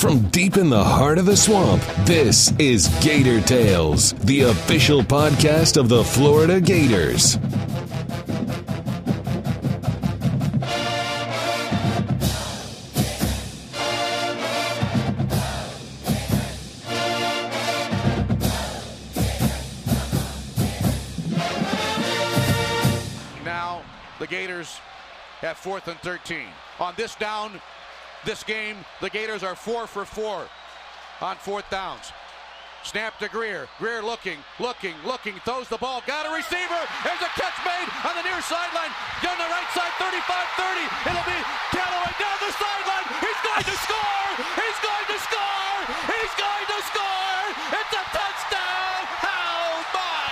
From deep in the heart of the swamp, this is Gator Tales, the official podcast of the Florida Gators. Now the Gators have fourth and 13. On this down, this game, the Gators are four for four on fourth downs. Snap to Grier. Grier looking, looking, looking, throws the ball, got a receiver. There's a catch made on the near sideline. On the right side, 35-30. It'll be Callaway down the sideline. He's going to score. He's going to score. He's going to score. It's a touchdown. Oh my.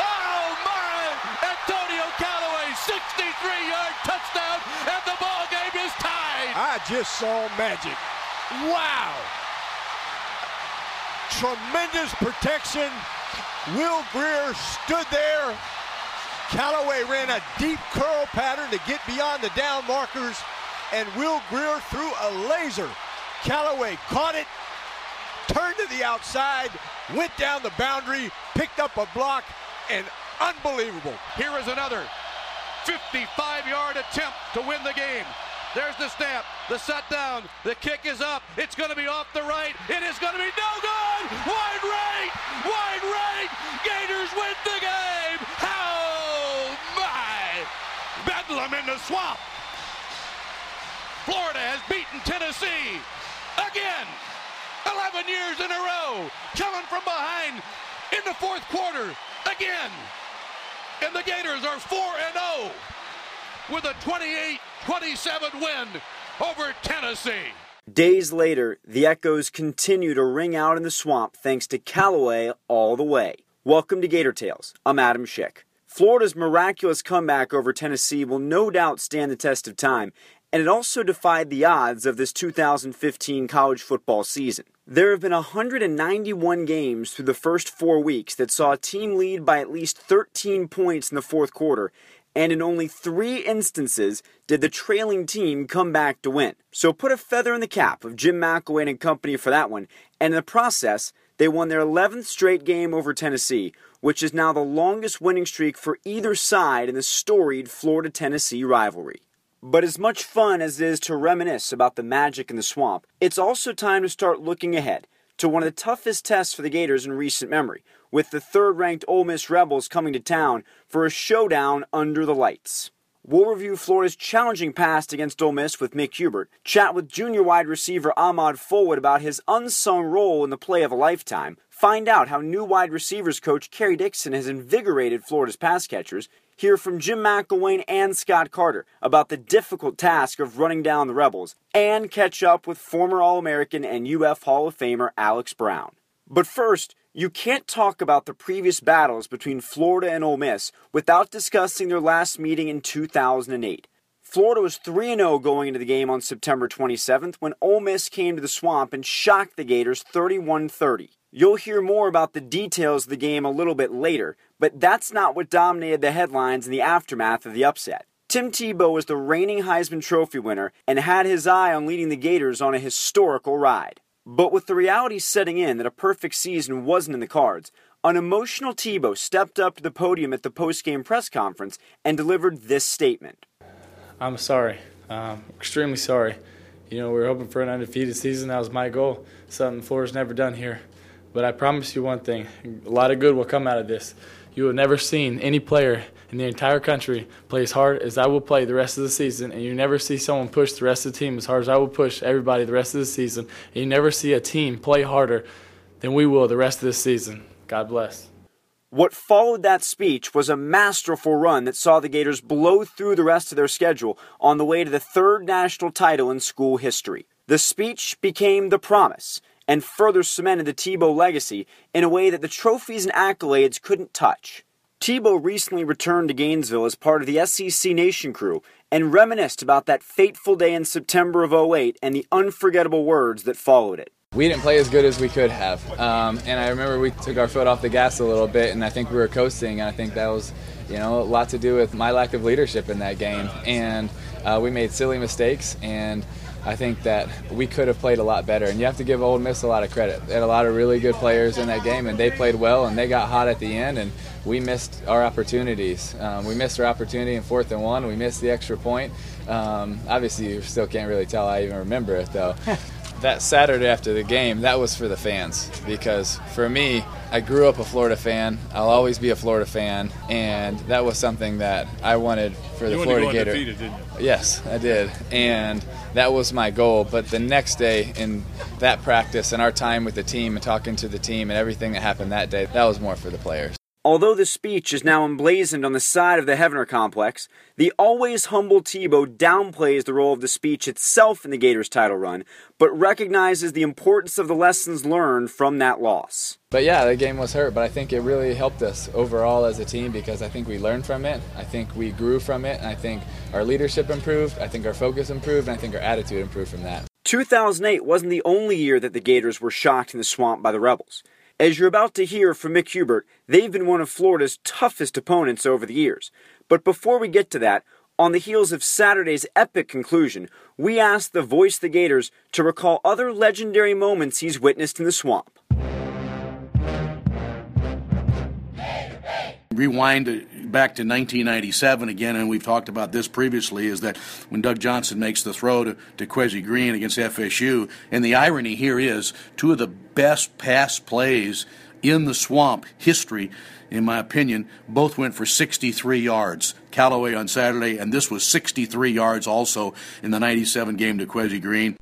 Oh my. Antonio Callaway, 63-yard touchdown, and the ball game is tied. I just saw magic. Wow. Tremendous protection. Will Grier stood there. Callaway ran a deep curl pattern to get beyond the down markers, and Will Grier threw a laser. Callaway caught it, turned to the outside, went down the boundary, picked up a block, and unbelievable. Here is another 55-yard attempt to win the game. There's the snap, the set down, the kick is up. It's going to be off the right. It is going to be no good. Wide right, wide right. Gators win the game. Oh my! Bedlam in the swamp. Florida has beaten Tennessee again. 11 years in a row, coming from behind in the fourth quarter again. And the Gators are 4 0 with a 28 27 win over Tennessee. Days later, the echoes continue to ring out in the swamp thanks to Callaway all the way. Welcome to Gator Tales. I'm Adam Schick. Florida's miraculous comeback over Tennessee will no doubt stand the test of time, and it also defied the odds of this 2015 college football season. There have been 191 games through the first four weeks that saw a team lead by at least 13 points in the fourth quarter, and in only three instances did the trailing team come back to win. So put a feather in the cap of Jim McElwain and company for that one, and in the process, they won their 11th straight game over Tennessee, which is now the longest winning streak for either side in the storied Florida Tennessee rivalry. But as much fun as it is to reminisce about the magic in the swamp, it's also time to start looking ahead to one of the toughest tests for the Gators in recent memory, with the third ranked Ole Miss Rebels coming to town for a showdown under the lights. We'll review Florida's challenging past against Ole Miss with Mick Hubert, chat with junior wide receiver Ahmad Fulwood about his unsung role in the play of a lifetime, find out how new wide receivers coach Kerry Dixon has invigorated Florida's pass catchers, hear from Jim McElwain and Scott Carter about the difficult task of running down the Rebels, and catch up with former All American and UF Hall of Famer Alex Brown. But first, you can't talk about the previous battles between Florida and Ole Miss without discussing their last meeting in 2008. Florida was 3 0 going into the game on September 27th when Ole Miss came to the swamp and shocked the Gators 31 30. You'll hear more about the details of the game a little bit later, but that's not what dominated the headlines in the aftermath of the upset. Tim Tebow was the reigning Heisman Trophy winner and had his eye on leading the Gators on a historical ride. But with the reality setting in that a perfect season wasn't in the cards, an emotional Tebow stepped up to the podium at the post-game press conference and delivered this statement. I'm sorry. Um, extremely sorry. You know, we were hoping for an undefeated season. That was my goal, something Florida's never done here. But I promise you one thing a lot of good will come out of this. You have never seen any player in the entire country play as hard as I will play the rest of the season, and you never see someone push the rest of the team as hard as I will push everybody the rest of the season. And you never see a team play harder than we will the rest of this season. God bless. What followed that speech was a masterful run that saw the Gators blow through the rest of their schedule on the way to the third national title in school history. The speech became the promise and further cemented the Tebow legacy in a way that the trophies and accolades couldn't touch. Tebow recently returned to Gainesville as part of the SEC Nation crew and reminisced about that fateful day in September of 08 and the unforgettable words that followed it. We didn't play as good as we could have. Um, and I remember we took our foot off the gas a little bit, and I think we were coasting, and I think that was, you know, a lot to do with my lack of leadership in that game. And uh, we made silly mistakes, and I think that we could have played a lot better. And you have to give Ole Miss a lot of credit. They had a lot of really good players in that game, and they played well, and they got hot at the end, and we missed our opportunities. Um, we missed our opportunity in fourth and one. We missed the extra point. Um, obviously, you still can't really tell. I even remember it though. that Saturday after the game, that was for the fans because for me, I grew up a Florida fan. I'll always be a Florida fan, and that was something that I wanted for the you Florida Gator. Gator. Yes, I did, and that was my goal. But the next day, in that practice and our time with the team and talking to the team and everything that happened that day, that was more for the players. Although the speech is now emblazoned on the side of the Heavener complex, the always humble Tebow downplays the role of the speech itself in the Gators title run, but recognizes the importance of the lessons learned from that loss. But yeah, the game was hurt, but I think it really helped us overall as a team because I think we learned from it. I think we grew from it. And I think our leadership improved. I think our focus improved. And I think our attitude improved from that. 2008 wasn't the only year that the Gators were shocked in the swamp by the Rebels. As you're about to hear from Mick Hubert, they've been one of Florida's toughest opponents over the years. But before we get to that, on the heels of Saturday's epic conclusion, we asked the voice the Gators to recall other legendary moments he's witnessed in the swamp. Rewind back to 1997 again, and we've talked about this previously, is that when Doug Johnson makes the throw to, to Jacquez Green against FSU, and the irony here is two of the best pass plays in the swamp history, in my opinion, both went for 63 yards. Callaway on Saturday, and this was 63 yards also in the 97 game to Jacquez Green.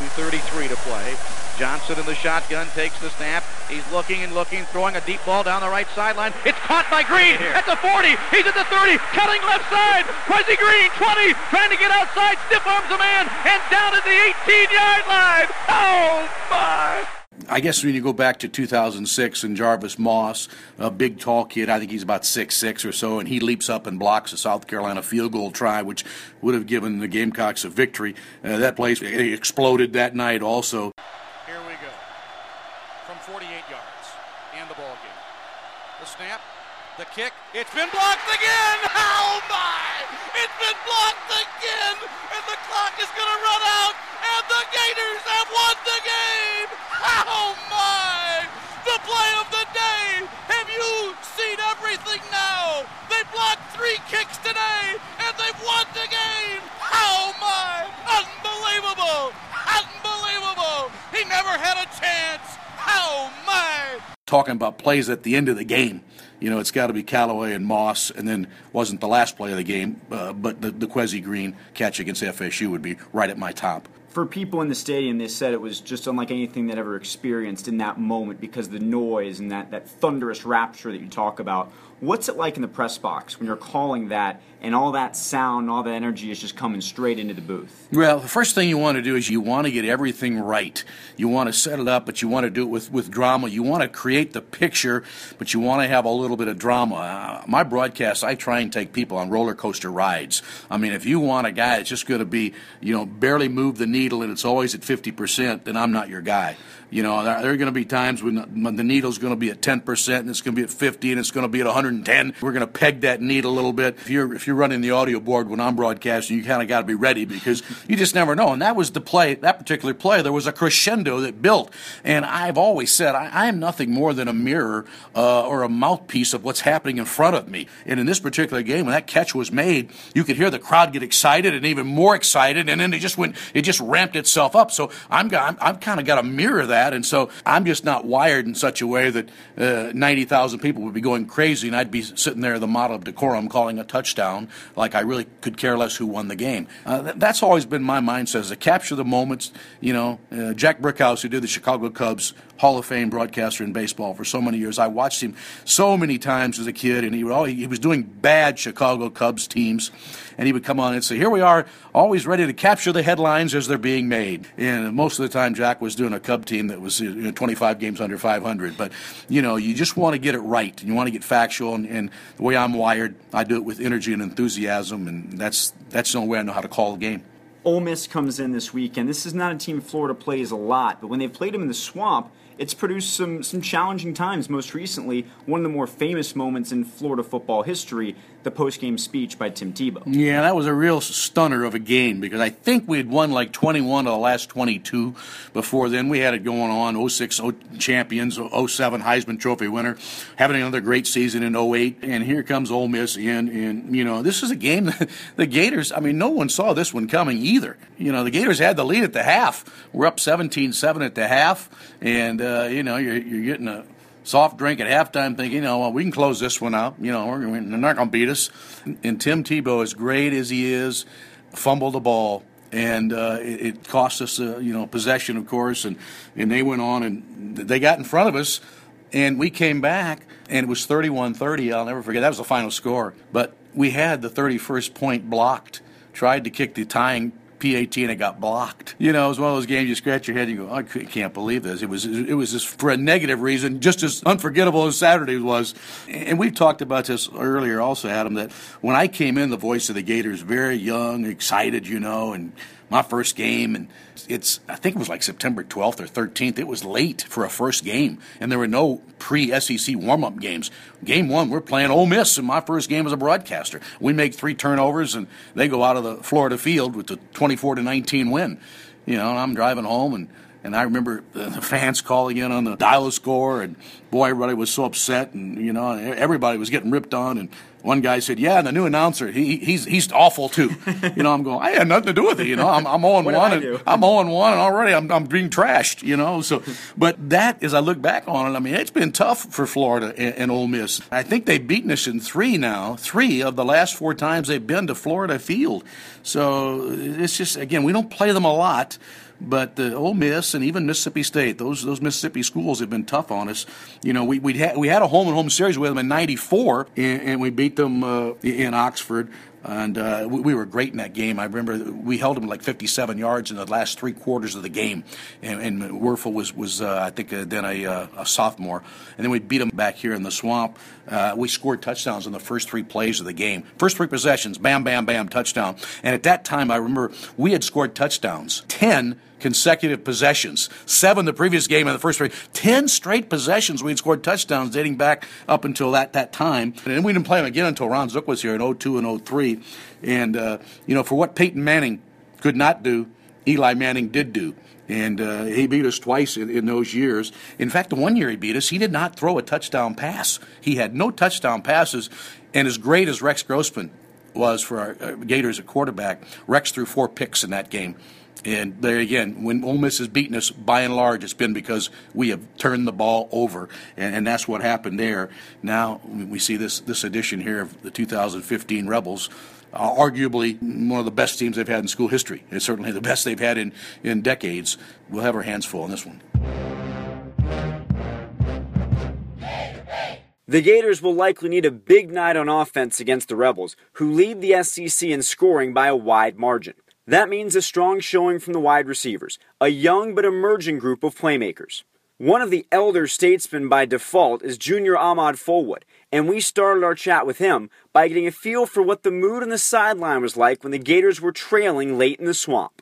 2.33 to play. Johnson in the shotgun takes the snap. He's looking and looking, throwing a deep ball down the right sideline. It's caught by Green at the 40. He's at the 30, cutting left side. Jacquez Green, 20, trying to get outside, stiff arms a man, and down at the 18-yard line. Oh, my. I guess when you go back to 2006 and Jarvis Moss, a big tall kid, I think he's about six six or so, and he leaps up and blocks a South Carolina field goal try, which would have given the Gamecocks a victory. Uh, that place exploded that night also. Here we go. From 48 yards and the ball game. The snap, the kick, it's been blocked again! Oh my! It's been blocked again! And the clock is gonna run out! And the Gators have won the game! Oh my! The play of the day! Have you seen everything now? They blocked three kicks today, and they've won the game! Oh my! Unbelievable! Unbelievable! He never had a chance! Oh my! Talking about plays at the end of the game. You know, it's got to be Callaway and Moss, and then wasn't the last play of the game, uh, but the, the Jacquez Green catch against FSU would be right at my top for people in the stadium, they said it was just unlike anything they'd ever experienced in that moment because the noise and that, that thunderous rapture that you talk about. What's it like in the press box when you're calling that and all that sound, all that energy is just coming straight into the booth? Well, the first thing you want to do is you want to get everything right. You want to set it up, but you want to do it with, with drama. You want to create the picture, but you want to have a little bit of drama. Uh, my broadcast, I try and take people on roller coaster rides. I mean, if you want a guy that's just going to be, you know, barely move the needle and it's always at 50%, then I'm not your guy. You know, there, are going to be times when the needle's going to be at 10% and it's going to be at 50 and it's going to be at 110. We're going to peg that needle a little bit. If you're if you're running the audio board when I'm broadcasting, you kind of got to be ready because you just never know. And that was the play, that particular play. There was a crescendo that built. And I've always said I, I am nothing more than a mirror uh, or a mouthpiece of what's happening in front of me. And in this particular game, when that catch was made, you could hear the crowd get excited and even more excited, and then it just went, it just ramped itself up. So I'm, I'm, I've kind of got to mirror that that. And so I'm just not wired in such a way that uh, 90,000 people would be going crazy and I'd be sitting there, the model of decorum, calling a touchdown like I really could care less who won the game. Uh, th- that's always been my mindset, is to capture the moments. You know, uh, Jack Brickhouse, who did the Chicago Cubs, Hall of Fame broadcaster in baseball for so many years. I watched him so many times as a kid, and he, would always, he was doing bad Chicago Cubs teams, and he would come on and say, "Here we are, always ready to capture the headlines as they're being made." And most of the time, Jack was doing a Cub team that was you know, 25 games under 500. But you know, you just want to get it right, and you want to get factual. And, and the way I'm wired, I do it with energy and enthusiasm, and that's that's the only way I know how to call a game. Ole Miss comes in this weekend. This is not a team Florida plays a lot, but when they played them in the swamp, it's produced some some challenging times. Most recently, one of the more famous moments in Florida football history, the post-game speech by Tim Tebow. Yeah, that was a real stunner of a game because I think we had won like 21 of the last 22 before then. We had it going on 06 champions, 07 Heisman Trophy winner, having another great season in 08, and here comes Ole Miss in. And you know, this is a game that the Gators. I mean, no one saw this one coming either. You know, the Gators had the lead at the half. We're up 17-7 at the half, and uh, you know, you're, you're getting a soft drink at halftime, thinking, you know, well, we can close this one out. You know, we're, they're not going to beat us. And Tim Tebow, as great as he is, fumbled the ball. And uh, it, it, cost us, uh, you know, possession, of course. And, and they went on and they got in front of us. And we came back, and it was 31 30. I'll never forget. That was the final score. But we had the 31st point blocked, tried to kick the tying PAT and it got blocked. You know, it was one of those games you scratch your head and you go, I can't believe this. It was it was just for a negative reason, just as unforgettable as Saturday was. And we've talked about this earlier also, Adam, that when I came in, the voice of the Gators, very young, excited, you know, and my first game, and it's I think it was like September 12th or 13th. It was late for a first game, and there were no pre-SEC warm-up games. Game one, we're playing Ole Miss, and my first game as a broadcaster. We make three turnovers, and they go out of the Florida field with the 24 to 19 win. You know, and I'm driving home and and I remember the fans calling in on the dial score, and boy, everybody was so upset, and you know, everybody was getting ripped on. And one guy said, "Yeah, the new announcer, he, he's he's awful too." you know, I'm going, I had nothing to do with it. You know, I'm I'm 0 one, and I'm 0 one, and already I'm I'm being trashed. You know, so but that, as I look back on it, I mean, it's been tough for Florida and, and Ole Miss. I think they've beaten us in three now, three of the last four times they've been to Florida Field. So it's just again, we don't play them a lot. But the Ole Miss and even Mississippi State, those those Mississippi schools have been tough on us. You know, we we had we had a home and home series with them in '94, and, and, we beat them uh, in Oxford and uh, we, we, were great in that game. I remember we held them like 57 yards in the last three quarters of the game, and, and Wuerffel was was uh, I think uh, then a, uh, a, sophomore, and then we beat them back here in the swamp. Uh, we scored touchdowns in the first three plays of the game, first three possessions, bam, bam, bam, touchdown. And at that time, I remember we had scored touchdowns, ten consecutive possessions. Seven the previous game in the first three. Ten straight possessions we had scored touchdowns dating back up until that, that time. And we didn't play them again until Ron Zook was here in 02 and 03. And, uh, you know, for what Peyton Manning could not do, Eli Manning did do. And uh, he beat us twice in, in, those years. In fact, the one year he beat us, he did not throw a touchdown pass. He had no touchdown passes. And as great as Rex Grossman was for our uh, Gators at quarterback, Rex threw four picks in that game. And there again, when Ole Miss has beaten us, by and large, it's been because we have turned the ball over, and, and that's what happened there. Now we see this this edition here of the 2015 Rebels. Uh, arguably one of the best teams they've had in school history. It's certainly the best they've had in, in decades. We'll have our hands full on this one. The Gators will likely need a big night on offense against the Rebels, who lead the SEC in scoring by a wide margin. That means a strong showing from the wide receivers, a young but emerging group of playmakers. One of the elder statesmen by default is junior Ahmad Fulwood, and we started our chat with him by getting a feel for what the mood on the sideline was like when the Gators were trailing late in the swamp.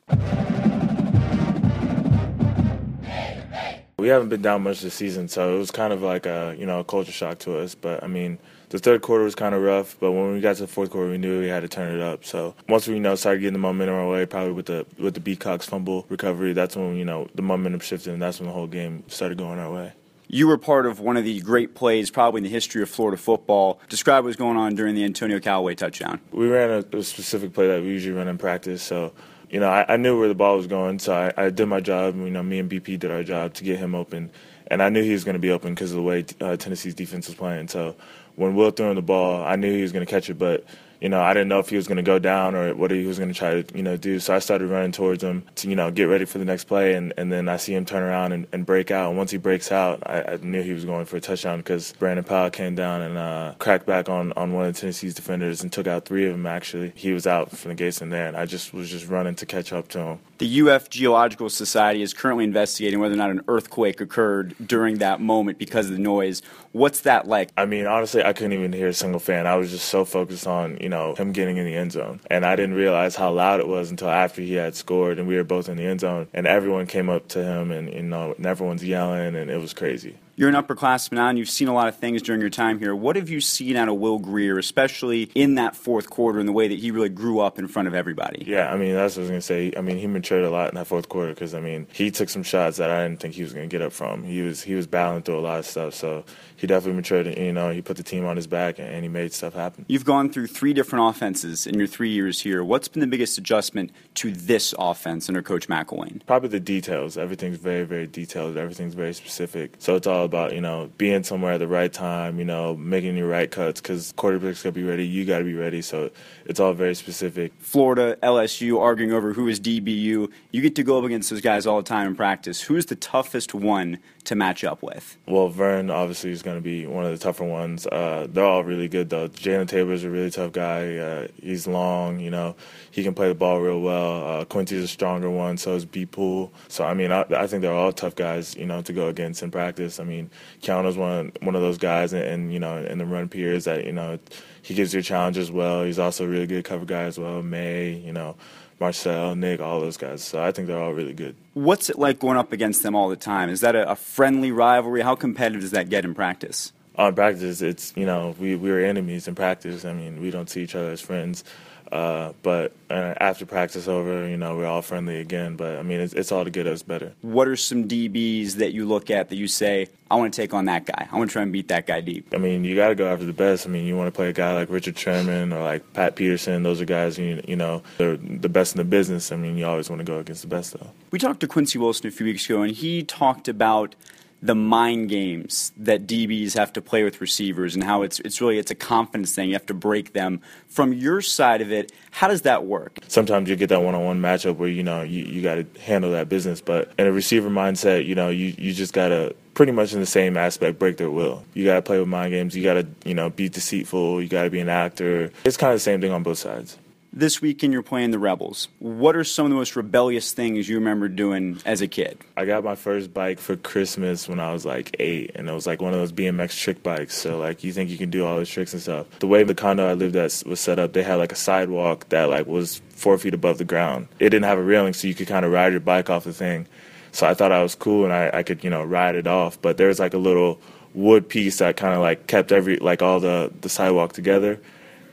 We haven't been down much this season, so it was kind of like a you know a culture shock to us. But I mean, the third quarter was kind of rough, but when we got to the fourth quarter, we knew we had to turn it up. So once we you know started getting the momentum our way, probably with the with the B Cox fumble recovery, that's when you know the momentum shifted, and that's when the whole game started going our way. You were part of one of the great plays, probably in the history of Florida football. Describe what was going on during the Antonio Callaway touchdown. We ran a, a specific play that we usually run in practice, so you know, I, I, knew where the ball was going, so I, I, did my job. You know, me and BP did our job to get him open, and I knew he was going to be open because of the way uh, Tennessee's defense was playing. So when Will threw him the ball, I knew he was going to catch it, but you know, I didn't know if he was going to go down or what he was going to try to, you know, do. So I started running towards him to, you know, get ready for the next play. And, and then I see him turn around and, and break out. And once he breaks out, I, I knew he was going for a touchdown because Brandon Powell came down and uh, cracked back on, on one of Tennessee's defenders and took out three of them, actually. He was out from the gates in there. And I just was just running to catch up to him. The UF Geological Society is currently investigating whether or not an earthquake occurred during that moment because of the noise. What's that like? I mean, honestly, I couldn't even hear a single fan. I was just so focused on, you know, him getting in the end zone. And I didn't realize how loud it was until after he had scored and we were both in the end zone. And everyone came up to him and, you know, and everyone's yelling and it was crazy. You're an upperclassman now, and you've seen a lot of things during your time here. What have you seen out of Will Grier, especially in that fourth quarter, in the way that he really grew up in front of everybody? Yeah, I mean, that's what I was going to say. I mean, he matured a lot in that fourth quarter because, I mean, he took some shots that I didn't think he was going to get up from. He was he was battling through a lot of stuff, so he definitely matured. And, you know, he put the team on his back and he made stuff happen. You've gone through three different offenses in your three years here. What's been the biggest adjustment to this offense under Coach McElwain? Probably the details. Everything's very, very detailed. Everything's very specific. So it's all about, you know, being somewhere at the right time, you know, making your right cuts because quarterbacks got to be ready. You got to be ready. So it's all very specific. Florida, LSU arguing over who is DBU. You get to go up against those guys all the time in practice. Who's the toughest one to match up with? Well, Vern obviously is going to be one of the tougher ones. Uh, they're all really good though. Jalen Tabor is a really tough guy. Uh, he's long, you know, he can play the ball real well. Uh, Quincy's a stronger one, so is B Pool. So I mean, I, I, think they're all tough guys, you know, to go against in practice. I mean, Keanu's one one of those guys, and, and you know, in the run periods that you know he gives you a challenge as well. He's also a really good cover guy as well. May, you know. Marcel, Nick, all those guys. So I think they're all really good. What's it like going up against them all the time? Is that a, a friendly rivalry? How competitive does that get in practice? On practice, it's you know we we were enemies in practice. I mean, we don't see each other as friends. Uh, but uh, after practice over, you know, we're all friendly again. But I mean, it's, it's, all to get us better. What are some DBs that you look at that you say, I want to take on that guy. I want to try and beat that guy deep. I mean, you got to go after the best. I mean, you want to play a guy like Richard Sherman or like Pat Peterson. Those are guys you, you know they're the best in the business. I mean, you always want to go against the best though. We talked to Quincy Wilson a few weeks ago, and he talked about the mind games that DBs have to play with receivers and how it's it's really it's a confidence thing. You have to break them. From your side of it, how does that work? Sometimes you get that one-on-one matchup where you know you, you got to handle that business, but in a receiver mindset, you know you you just got to pretty much in the same aspect break their will. You got to play with mind games. You got to you know be deceitful. You got to be an actor. It's kind of the same thing on both sides this weekend you're playing the Rebels. What are some of the most rebellious things you remember doing as a kid? I got my first bike for Christmas when I was like eight, and it was like one of those BMX trick bikes. So like you think you can do all those tricks and stuff. The way the condo I lived at was set up, they had like a sidewalk that like was four feet above the ground. It didn't have a railing, so you could kind of ride your bike off the thing. So I thought I was cool and I, I could you know ride it off. But there was like a little wood piece that kind of like kept every like all the the sidewalk together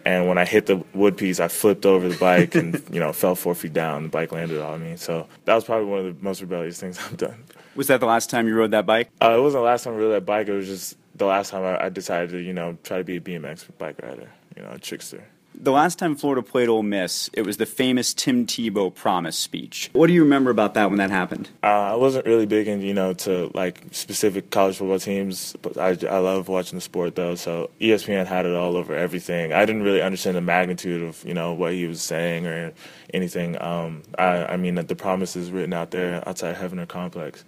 and when I hit the wood piece, I flipped over the bike and you know fell four feet down. The bike landed on me. So that was probably one of the most rebellious things I've done. Was that the last time you rode that bike? Uh, it wasn't the last time I rode that bike. It was just the last time I, I decided to you know try to be a BMX bike rider. You know, a trickster the last time Florida played Ole Miss, it was the famous Tim Tebow promise speech. What do you remember about that when that happened? Uh, I wasn't really big in, you know, to like specific college football teams, but I, I love watching the sport though. So ESPN had it all over everything. I didn't really understand the magnitude of, you know, what he was saying or anything. Um, I, I mean, the promise is written out there outside Heavener complex.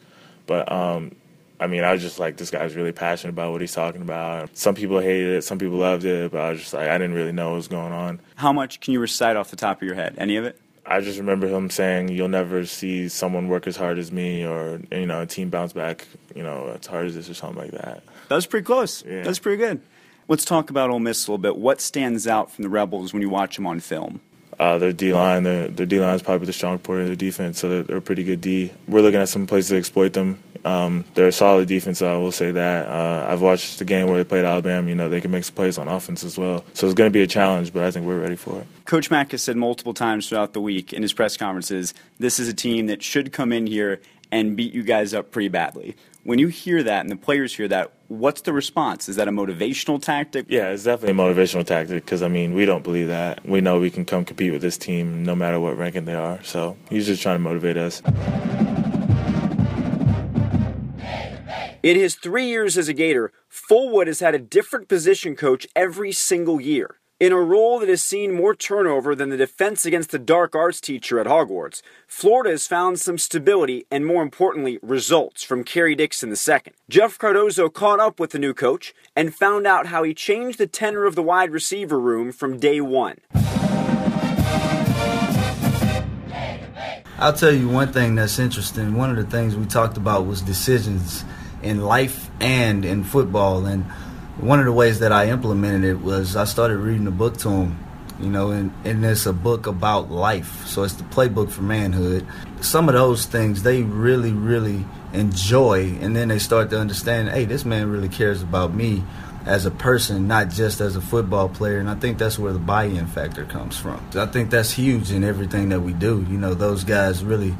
But um, I mean, I was just like, this guy's really passionate about what he's talking about. Some people hated it, some people loved it, but I was just like, I didn't really know what was going on. How much can you recite off the top of your head? Any of it? I just remember him saying, "You'll never see someone work as hard as me, or you know, a team bounce back, you know, as hard as this, or something like that." That was pretty close. Yeah. That's pretty good. Let's talk about Ole Miss a little bit. What stands out from the Rebels when you watch them on film? Uh, their D line, their, their D line is probably the strong part of their defense, so they're, they're a pretty good D. We're looking at some places to exploit them. Um, they're a solid defense, I will say that. Uh, I've watched the game where they played Alabama. You know, they can make some plays on offense as well. So it's going to be a challenge, but I think we're ready for it. Coach Mack has said multiple times throughout the week in his press conferences, this is a team that should come in here and beat you guys up pretty badly. When you hear that and the players hear that, what's the response? Is that a motivational tactic? Yeah, it's definitely a motivational tactic because, I mean, we don't believe that. We know we can come compete with this team no matter what ranking they are. So he's just trying to motivate us. In his three years as a Gator, Fulwood has had a different position coach every single year. In a role that has seen more turnover than the defense against the dark arts teacher at Hogwarts, Florida has found some stability and, more importantly, results from Kerry Dixon II. Jeff Cardozo caught up with the new coach and found out how he changed the tenor of the wide receiver room from day one. I'll tell you one thing that's interesting. One of the things we talked about was decisions in life and in football. And one of the ways that I implemented it was I started reading a book to him, you know, and, and it's a book about life. So it's the playbook for manhood. Some of those things they really, really enjoy, and then they start to understand hey, this man really cares about me as a person, not just as a football player. And I think that's where the buy in factor comes from. I think that's huge in everything that we do. You know, those guys really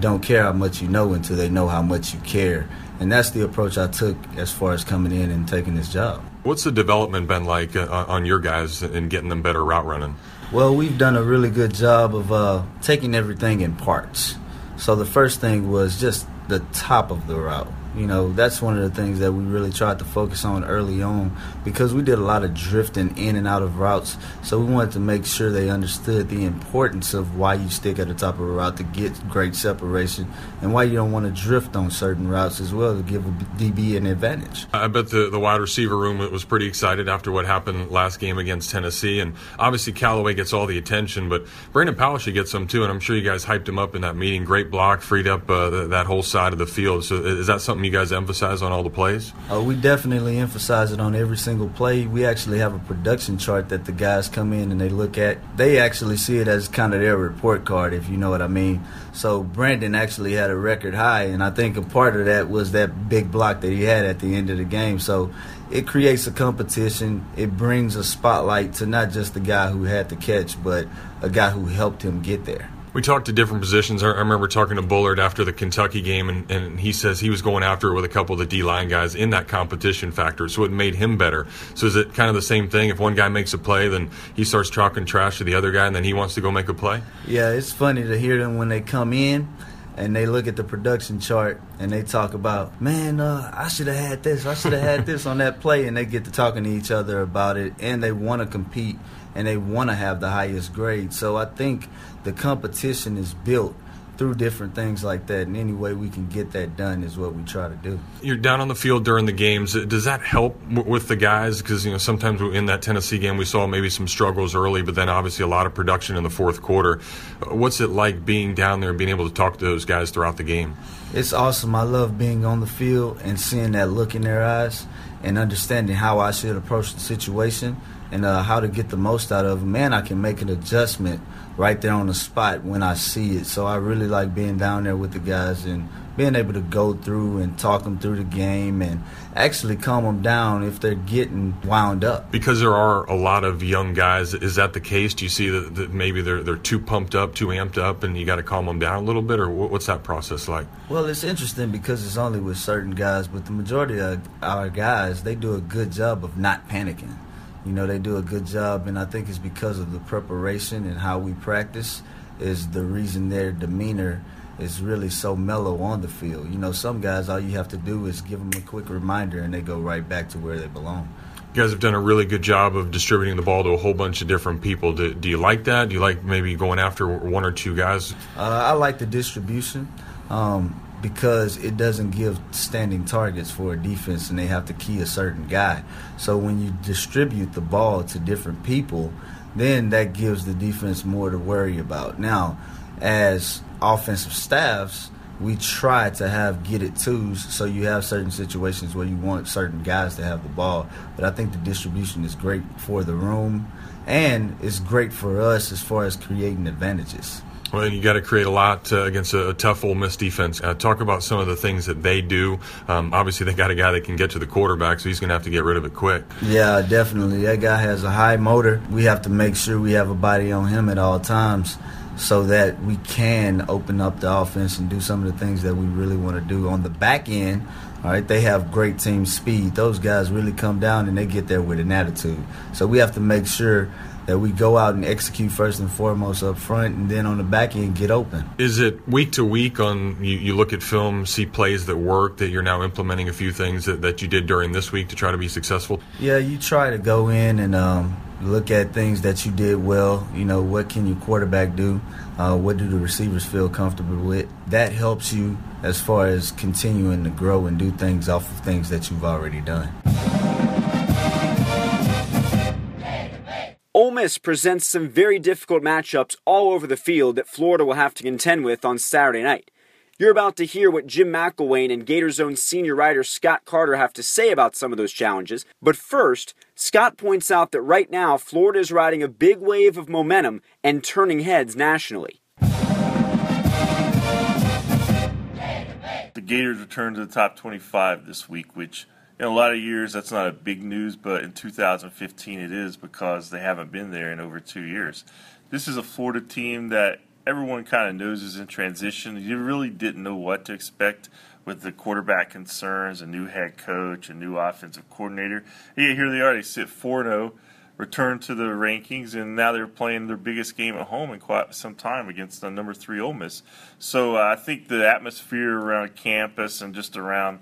don't care how much you know until they know how much you care. And that's the approach I took as far as coming in and taking this job. What's the development been like uh, on your guys in getting them better route running? Well, we've done a really good job of uh, taking everything in parts. So the first thing was just the top of the route. You know, that's one of the things that we really tried to focus on early on because we did a lot of drifting in and out of routes. So we wanted to make sure they understood the importance of why you stick at the top of a route to get great separation and why you don't want to drift on certain routes as well to give a DB an advantage. I bet the, the wide receiver room was pretty excited after what happened last game against Tennessee. And obviously, Callaway gets all the attention, but Brandon Powell should get some too. And I'm sure you guys hyped him up in that meeting. Great block, freed up uh, that whole side of the field. So is that something? Something you guys emphasize on all the plays? Uh, we definitely emphasize it on every single play. We actually have a production chart that the guys come in and they look at. They actually see it as kind of their report card, if you know what I mean. So Brandon actually had a record high, and I think a part of that was that big block that he had at the end of the game. So it creates a competition. It brings a spotlight to not just the guy who had the catch, but a guy who helped him get there. We talked to different positions. I remember talking to Bullard after the Kentucky game, and, and he says he was going after it with a couple of the D line guys in that competition factor, so it made him better. So is it kind of the same thing? If one guy makes a play, then he starts talking trash to the other guy, and then he wants to go make a play? Yeah, it's funny to hear them when they come in and they look at the production chart and they talk about, man, uh, I should have had this, I should have had this on that play, and they get to talking to each other about it, and they want to compete and they want to have the highest grade. So I think the competition is built through different things like that. And any way we can get that done is what we try to do. You're down on the field during the games. Does that help w- with the guys? Because you know sometimes in that Tennessee game we saw maybe some struggles early, but then obviously a lot of production in the fourth quarter. What's it like being down there and being able to talk to those guys throughout the game? It's awesome. I love being on the field and seeing that look in their eyes and understanding how I should approach the situation and uh, how to get the most out of them. Man, I can make an adjustment right there on the spot when I see it. So I really like being down there with the guys and being able to go through and talk them through the game and actually calm them down if they're getting wound up. Because there are a lot of young guys, is that the case? Do you see that, that maybe they're they're too pumped up, too amped up, and you got to calm them down a little bit, or what's that process like? Well, it's interesting because it's only with certain guys, but the majority of our guys they do a good job of not panicking you know, they do a good job, and I think it's because of the preparation and how we practice is the reason their demeanor is really so mellow on the field. You know, some guys, all you have to do is give them a quick reminder, and they go right back to where they belong. You guys have done a really good job of distributing the ball to a whole bunch of different people. Do, do you like that? Do you like maybe going after one or two guys? Uh, I like the distribution. Um, because it doesn't give standing targets for a defense and they have to key a certain guy. So when you distribute the ball to different people, then that gives the defense more to worry about. Now, as offensive staffs, we try to have get it twos so you have certain situations where you want certain guys to have the ball. But I think the distribution is great for the room and it's great for us as far as creating advantages. Well, you got to create a lot uh, against a, a, tough Ole Miss defense. Uh, talk about some of the things that they do. Um, obviously, they got a guy that can get to the quarterback, so he's going to have to get rid of it quick. Yeah, definitely. That guy has a high motor. We have to make sure we have a body on him at all times so that we can open up the offense and do some of the things that we really want to do on the back end. All right, they have great team speed. Those guys really come down and they get there with an attitude. So we have to make sure that we go out and execute first and foremost up front, and then on the back end get open. Is it week to week on you, you look at film, see plays that work, that you're now implementing a few things that, that you did during this week to try to be successful? Yeah, you try to go in and um, look at things that you did well. You know, what can your quarterback do? Uh, what do the receivers feel comfortable with? That helps you as far as continuing to grow and do things off of things that you've already done. Ole Miss presents some very difficult matchups all over the field that Florida will have to contend with on Saturday night. You're about to hear what Jim McElwain and Gator Zone senior writer Scott Carter have to say about some of those challenges. But first, Scott points out that right now Florida is riding a big wave of momentum and turning heads nationally. The Gators returned to the top 25 this week, which in a lot of years that's not a big news, but in 2015 it is because they haven't been there in over two years. This is a Florida team that everyone kind of knows is in transition. You really didn't know what to expect with the quarterback concerns, a new head coach, a new offensive coordinator. Yeah, here they are. They sit 4 0, return to the rankings, and now they're playing their biggest game at home in quite some time against the number three Ole Miss. So uh, I think the atmosphere around campus and just around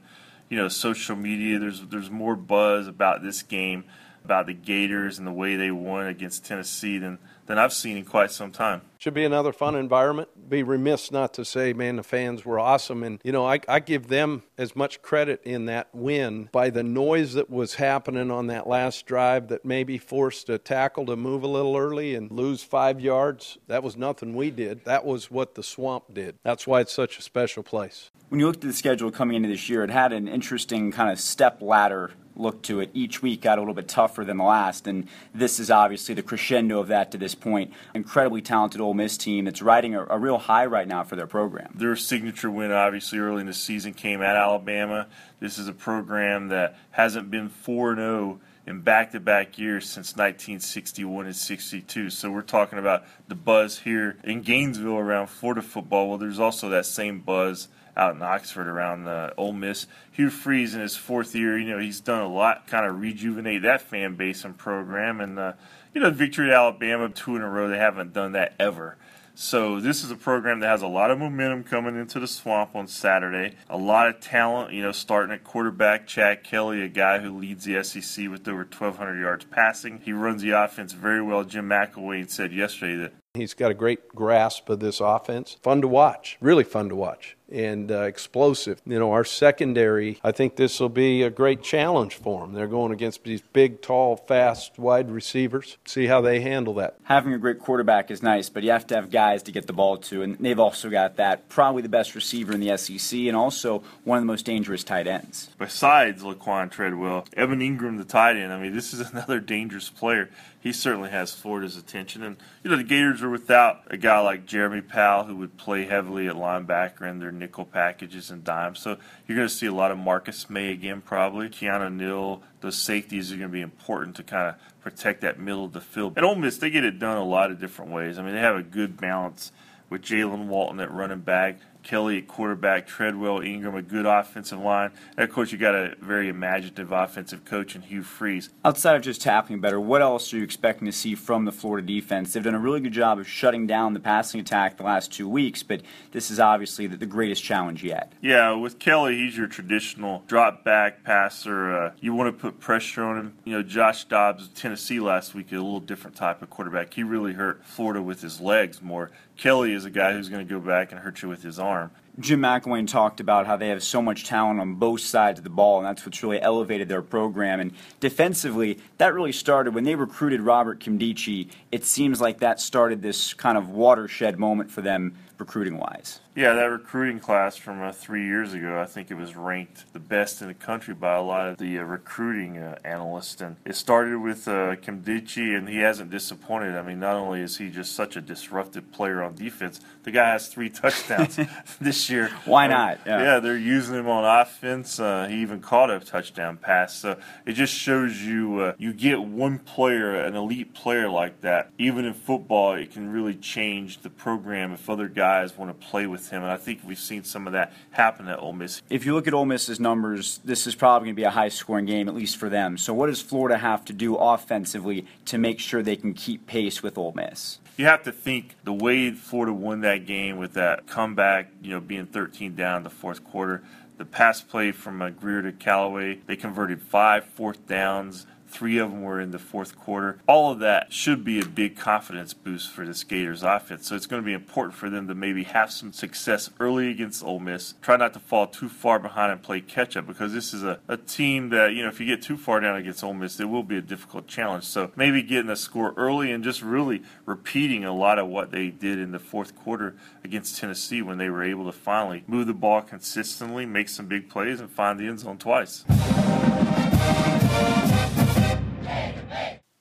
you know social media, there's there's more buzz about this game, about the Gators and the way they won against Tennessee than than I've seen in quite some time. Should be another fun environment. Be remiss not to say, man, the fans were awesome. And, you know, I, I give them as much credit in that win by the noise that was happening on that last drive that maybe forced a tackle to move a little early and lose five yards. That was nothing we did. That was what the swamp did. That's why it's such a special place. When you looked at the schedule coming into this year, it had an interesting kind of step ladder look to it. Each week got a little bit tougher than the last, and this is obviously the crescendo of that to this point. Incredibly talented Ole Miss team that's riding a, a real high right now for their program. Their signature win, obviously, early in the season came at Alabama. This is a program that hasn't been 4 0 in back-to-back years since 1961 and 62. So we're talking about the buzz here in Gainesville around Florida football. Well, there's also that same buzz out in Oxford around the Ole Miss. Hugh Freeze in his fourth year, you know, he's done a lot, kind of rejuvenate that fan base and program. And uh, you know, victory at Alabama two in a row, they haven't done that ever. So this is a program that has a lot of momentum coming into the swamp on Saturday. A lot of talent, you know, starting at quarterback Chad Kelly, a guy who leads the SEC with over 1,200 yards passing. He runs the offense very well. Jim McElwain said yesterday that He's got a great grasp of this offense. Fun to watch, really fun to watch, and uh, explosive. You know, our secondary, I think this will be a great challenge for them. They're going against these big, tall, fast, wide receivers. See how they handle that. Having a great quarterback is nice, but you have to have guys to get the ball to, and they've also got that. Probably the best receiver in the SEC, and also one of the most dangerous tight ends. Besides Laquon Treadwell, Evan Engram, the tight end, I mean, this is another dangerous player he certainly has Florida's attention. And, you know, the Gators are without a guy like Jeremy Powell who would play heavily at linebacker in their nickel packages and dimes. So you're going to see a lot of Marcus Maye again, probably. Keanu Neal, those safeties are going to be important to kind of protect that middle of the field. And Ole Miss, they get it done a lot of different ways. I mean, they have a good balance with Jaylen Walton at running back. Kelly at quarterback, Treadwell, Engram a good offensive line. And of course, you got a very imaginative offensive coach in Hugh Freeze. Outside of just tackling better, what else are you expecting to see from the Florida defense? They've done a really good job of shutting down the passing attack the last two weeks, but this is obviously the, the greatest challenge yet. Yeah, with Kelly, he's your traditional drop back passer. Uh, you want to put pressure on him. You know, Josh Dobbs, of Tennessee last week, a little different type of quarterback. He really hurt Florida with his legs more. Kelly is a guy who's going to go back and hurt you with his arm. Jim McElwain talked about how they have so much talent on both sides of the ball, and that's what's really elevated their program. And defensively, that really started when they recruited Robert Nkemdiche. It seems like that started this kind of watershed moment for them recruiting wise. Yeah, that recruiting class from uh, three years ago, I think it was ranked the best in the country by a lot of the uh, recruiting uh, analysts. And it started with uh, and he hasn't disappointed. I mean, not only is he just such a disruptive player on defense, the guy has three touchdowns this year. Why not? Yeah. yeah. they're using him on offense. Uh, he even caught a touchdown pass. So it just shows you uh, you get one player, an elite player like that. Even in football, it can really change the program if other guys want to play with him, and I think we've seen some of that happen at Ole Miss. If you look at Ole Miss's numbers, this is probably going to be a high-scoring game, at least for them. So, what does Florida have to do offensively to make sure they can keep pace with Ole Miss? You have to think the way Florida won that game with that comeback, you know, being 13 down in the fourth quarter. The pass play from uh, Grier to Callaway, they converted five fourth downs Three of them were in the fourth quarter. All of that should be a big confidence boost for this Gators offense. So it's going to be important for them to maybe have some success early against Ole Miss. Try not to fall too far behind and play catch up because this is a, a team that, you know, if you get too far down against Ole Miss, it will be a difficult challenge. So maybe getting a score early and just really repeating a lot of what they did in the fourth quarter against Tennessee when they were able to finally move the ball consistently, make some big plays, and find the end zone twice.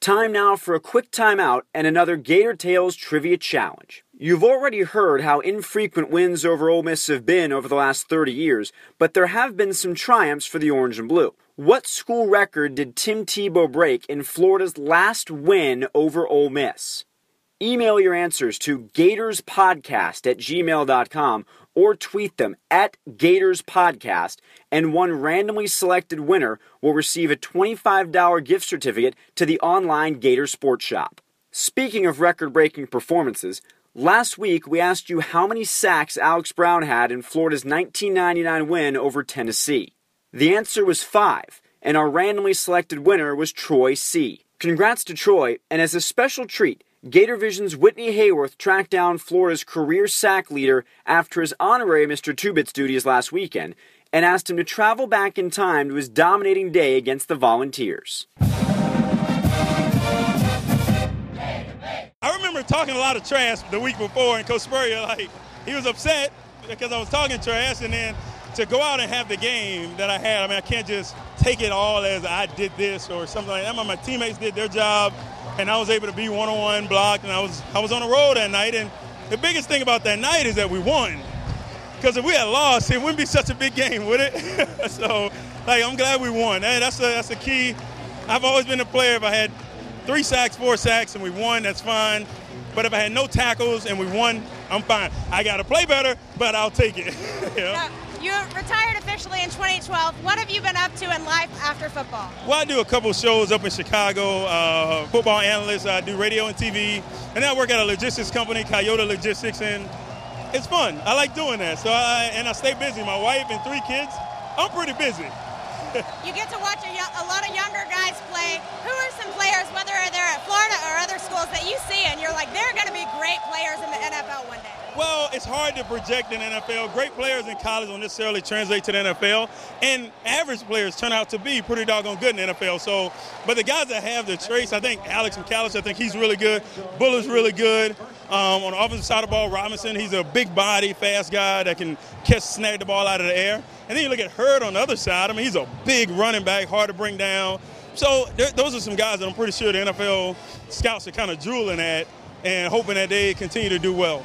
Time now for a quick timeout and another Gator Tales Trivia Challenge. You've already heard how infrequent wins over Ole Miss have been over the last 30 years, but there have been some triumphs for the Orange and Blue. What school record did Tim Tebow break in Florida's last win over Ole Miss? Email your answers to gatorspodcast at gmail.com or tweet them at Gators Podcast, and one randomly selected winner will receive a $25 gift certificate to the online Gator Sports Shop. Speaking of record breaking performances, last week we asked you how many sacks Alex Brown had in Florida's 1999 win over Tennessee. The answer was five, and our randomly selected winner was Troy C. Congrats to Troy, and as a special treat, Gator Vision's Whitney Hayworth tracked down Florida's career sack leader after his honorary Mr. Two Bits duties last weekend and asked him to travel back in time to his dominating day against the Volunteers. I remember talking a lot of trash the week before, and Coach Spurrier, like, he was upset because I was talking trash, and then to go out and have the game that I had, I mean, I can't just take it all as I did this or something like that. My teammates did their job and I was able to be one-on-one blocked, and I was I was on the road that night. And the biggest thing about that night is that we won, because if we had lost, it wouldn't be such a big game, would it? so, like, I'm glad we won. That's a that's a key. I've always been a player. If I had three sacks, four sacks, and we won, that's fine. But if I had no tackles and we won, I'm fine. I got to play better, but I'll take it. know? You retired officially in 2012. What have you been up to in life after football? Well, I do a couple shows up in Chicago, uh, football analyst. I do radio and TV, and I work at a logistics company, Coyote Logistics, and it's fun. I like doing that. So I and I stay busy. My wife and three kids. I'm pretty busy. you get to watch a, a, lot of younger guys play. Who are some players, whether they're at Florida or other schools, that you see and you're like, they're going to be great players in the NFL one day? Well, it's hard to project in NFL. Great players in college don't necessarily translate to the NFL, and average players turn out to be pretty doggone good in the NFL. So, but the guys that have the traits, I think Alex McCalister, I think he's really good. Bullard's really good. Um, on the offensive side of the ball, Robinson, he's a big body, fast guy that can catch, snag the ball out of the air. And then you look at Hurd on the other side. I mean, he's a big running back, hard to bring down. So those are some guys that I'm pretty sure the NFL scouts are kind of drooling at and hoping that they continue to do well.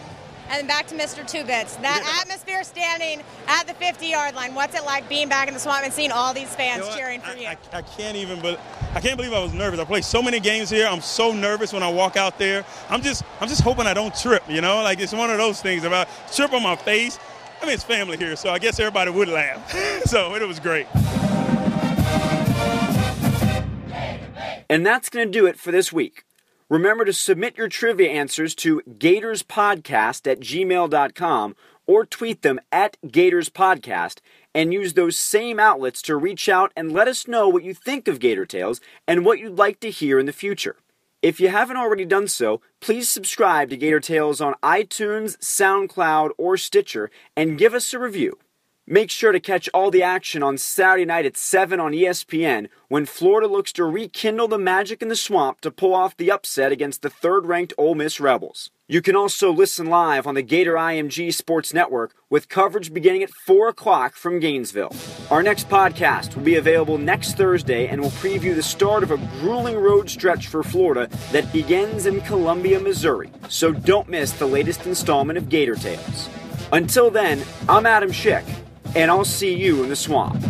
And back to Mr. Two Bits. That yeah. atmosphere standing at the 50 yard line. What's it like being back in the swamp and seeing all these fans you know cheering for I, you? I, I, can't even, but I can't believe I was nervous. I played so many games here. I'm so nervous when I walk out there. I'm just, I'm just hoping I don't trip. You know, like it's one of those things. If I trip on my face, I mean, it's family here, so I guess everybody would laugh. so it was great. And that's going to do it for this week. Remember to submit your trivia answers to gatorspodcast at gmail.com or tweet them at gatorspodcast and use those same outlets to reach out and let us know what you think of Gator Tales and what you'd like to hear in the future. If you haven't already done so, please subscribe to Gator Tales on iTunes, SoundCloud, or Stitcher and give us a review. Make sure to catch all the action on Saturday night at 7 on ESPN when Florida looks to rekindle the magic in the swamp to pull off the upset against the third ranked Ole Miss Rebels. You can also listen live on the Gator IMG Sports Network with coverage beginning at 4 o'clock from Gainesville. Our next podcast will be available next Thursday and will preview the start of a grueling road stretch for Florida that begins in Columbia, Missouri. So don't miss the latest installment of Gator Tales. Until then, I'm Adam Schick and I'll see you in the swamp.